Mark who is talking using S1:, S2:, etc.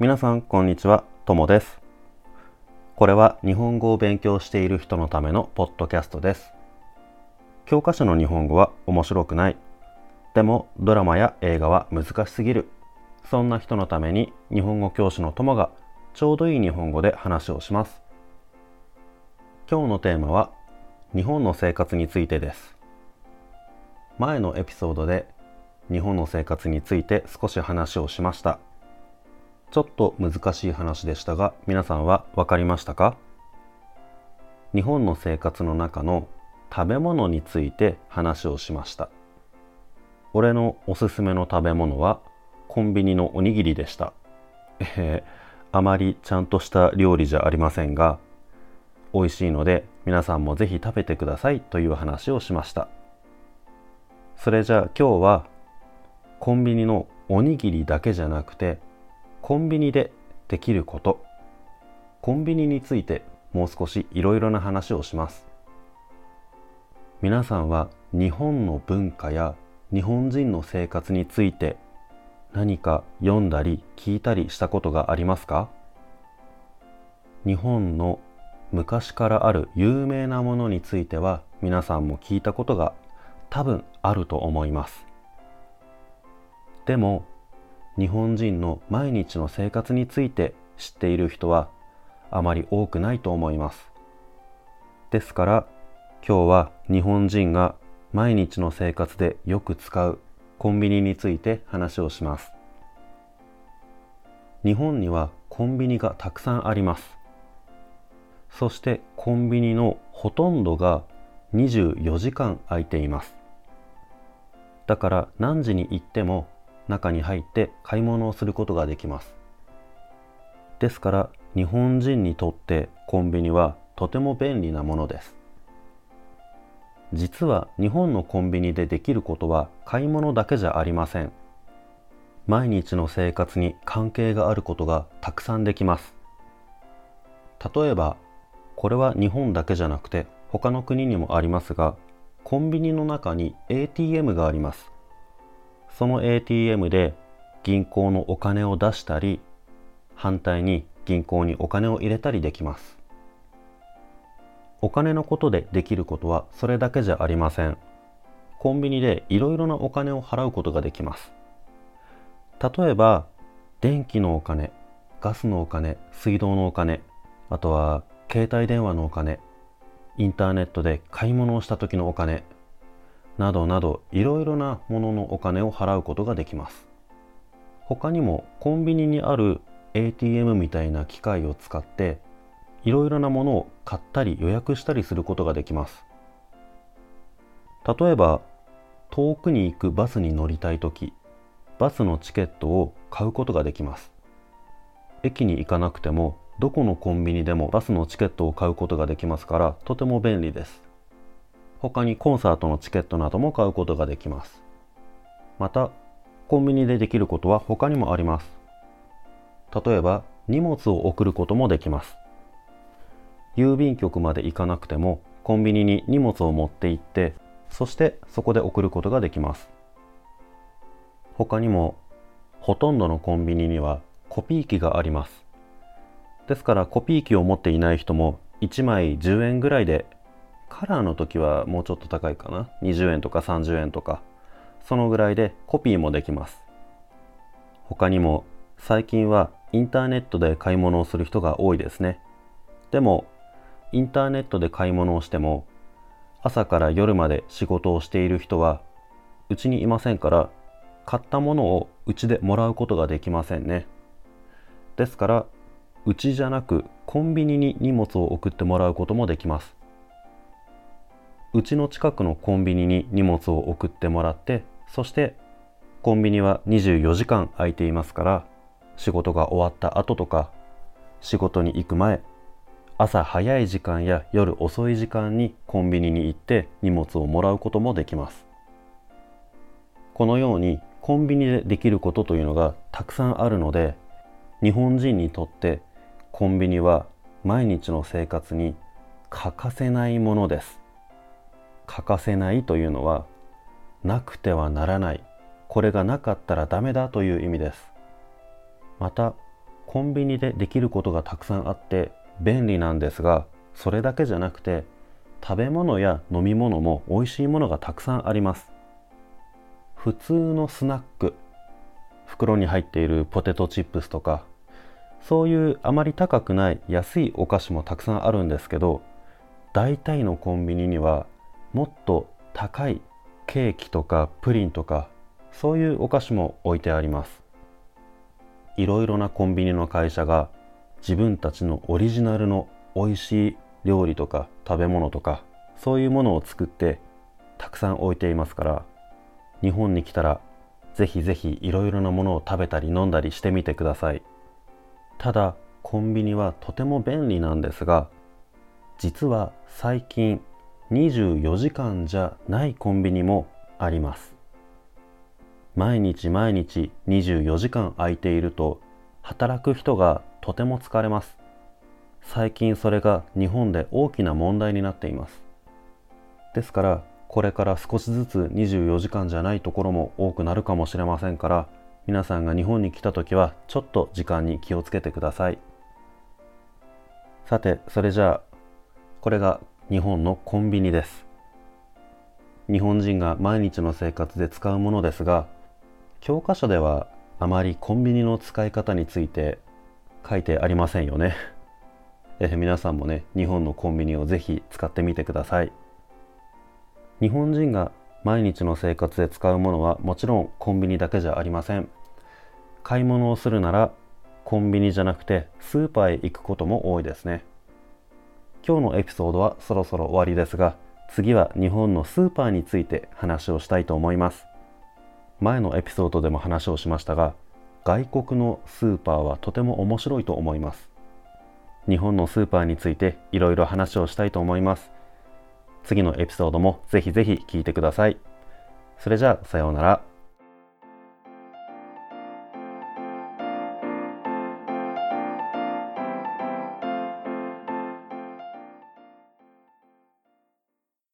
S1: 皆さんこんにちは、ともです。これは日本語を勉強している人のためのポッドキャストです。教科書の日本語は面白くない。でもドラマや映画は難しすぎる。そんな人のために日本語教師の友がちょうどいい日本語で話をします。今日のテーマは日本の生活についてです。前のエピソードで日本の生活について少し話をしました。ちょっと難しい話でしたが皆さんは分かりましたか？日本の生活の中の食べ物について話をしました。俺のおすすめの食べ物はコンビニのおにぎりでした、えー、あまりちゃんとした料理じゃありませんが美味しいので皆さんもぜひ食べてくださいという話をしました。それじゃあ今日はコンビニのおにぎりだけじゃなくてコンビニでできること。コンビニについてもう少しいろいろな話をします。皆さんは日本の文化や日本人の生活について何か読んだり聞いたりしたことがありますか？日本の昔からある有名なものについては皆さんも聞いたことが多分あると思います。でも日本人の毎日の生活について知っている人はあまり多くないと思います。ですから今日は日本人が毎日の生活でよく使うコンビニについて話をします。日本にはコンビニがたくさんあります。そしてコンビニのほとんどが24時間空いています。だから何時に行っても中に入って買い物をすることができます。ですから日本人にとってコンビニはとても便利なものです。実は日本のコンビニでできることは買い物だけじゃありません。毎日の生活に関係があることがたくさんできます。例えばこれは日本だけじゃなくて他の国にもありますがコンビニの中に ATM があります。その ATM で銀行のお金を出したり反対に銀行にお金を入れたりできます。お金のことでできることはそれだけじゃありません。コンビニでいろいろなお金を払うことができます。例えば電気のお金ガスのお金水道のお金あとは携帯電話のお金インターネットで買い物をした時のお金などなどいろいろなもののお金を払うことができます。他にもコンビニにある ATM みたいな機械を使っていろいろなものを買ったり予約したりすることができます。例えば遠くに行くバスに乗りたい時バスのチケットを買うことができます。駅に行かなくてもどこのコンビニでもバスのチケットを買うことができますからとても便利です。他にコンサートのチケットなども買うことができます。またコンビニでできることは他にもあります。例えば荷物を送ることもできます。郵便局まで行かなくてもコンビニに荷物を持って行ってそしてそこで送ることができます。他にもほとんどのコンビニにはコピー機があります。ですからコピー機を持っていない人も1枚10円ぐらいでカラーの時はもうちょっと高いかな？20円とか30円とか。そのぐらいでコピーもできます。他にも最近はインターネットで買い物をする人が多いですね。でもインターネットで買い物をしても朝から夜まで仕事をしている人はうちにいませんから買ったものをうちでもらうことができませんね。ですからうちじゃなくコンビニに荷物を送ってもらうこともできます。うちの近くのコンビニに荷物を送ってもらってそしてコンビニは24時間空いていますから仕事が終わった後とか仕事に行く前朝早い時間や夜遅い時間にコンビニに行って荷物をもらうこともできます。このようにコンビニでできることというのがたくさんあるので日本人にとってコンビニは毎日の生活に欠かせないものです。欠かせないというのはなくてはならない。これがなかったらダメだという意味です。またコンビニでできることがたくさんあって便利なんですがそれだけじゃなくて食べ物や飲み物も美味しいものがたくさんあります。普通のスナック袋に入っているポテトチップスとかそういうあまり高くない安いお菓子もたくさんあるんですけど大体のコンビニにはもっと高いケーキとかプリンとかそういうお菓子も置いてあります。いろいろなコンビニの会社が自分たちのオリジナルの美味しい料理とか食べ物とかそういうものを作ってたくさん置いていますから日本に来たらぜひぜひいろいろなものを食べたり飲んだりしてみてください。ただコンビニはとても便利なんですが実は最近24時間じゃないコンビニもあります。毎日毎日24時間空いていると働く人がとても疲れます。最近それが日本で大きな問題になっています。ですからこれから少しずつ24時間じゃないところも多くなるかもしれませんから皆さんが日本に来た時はちょっと時間に気をつけてください。さてそれじゃあこれが日本のコンビニです日本人が毎日の生活で使うものですが教科書ではあまりコンビニの使い方について書いてありませんよね。え皆さんもね、日本のコンビニをぜひ使ってみてください。日本人が毎日の生活で使うものはもちろんコンビニだけじゃありません。買い物をするならコンビニじゃなくてスーパーへ行くことも多いですね。今日のエピソードはそろそろ終わりですが、次は日本のスーパーについて話をしたいと思います。前のエピソードでも話をしましたが外国のスーパーはとても面白いと思います。日本のスーパーについていろいろ話をしたいと思います。次のエピソードもぜひぜひ聞いてください。それじゃあさようなら。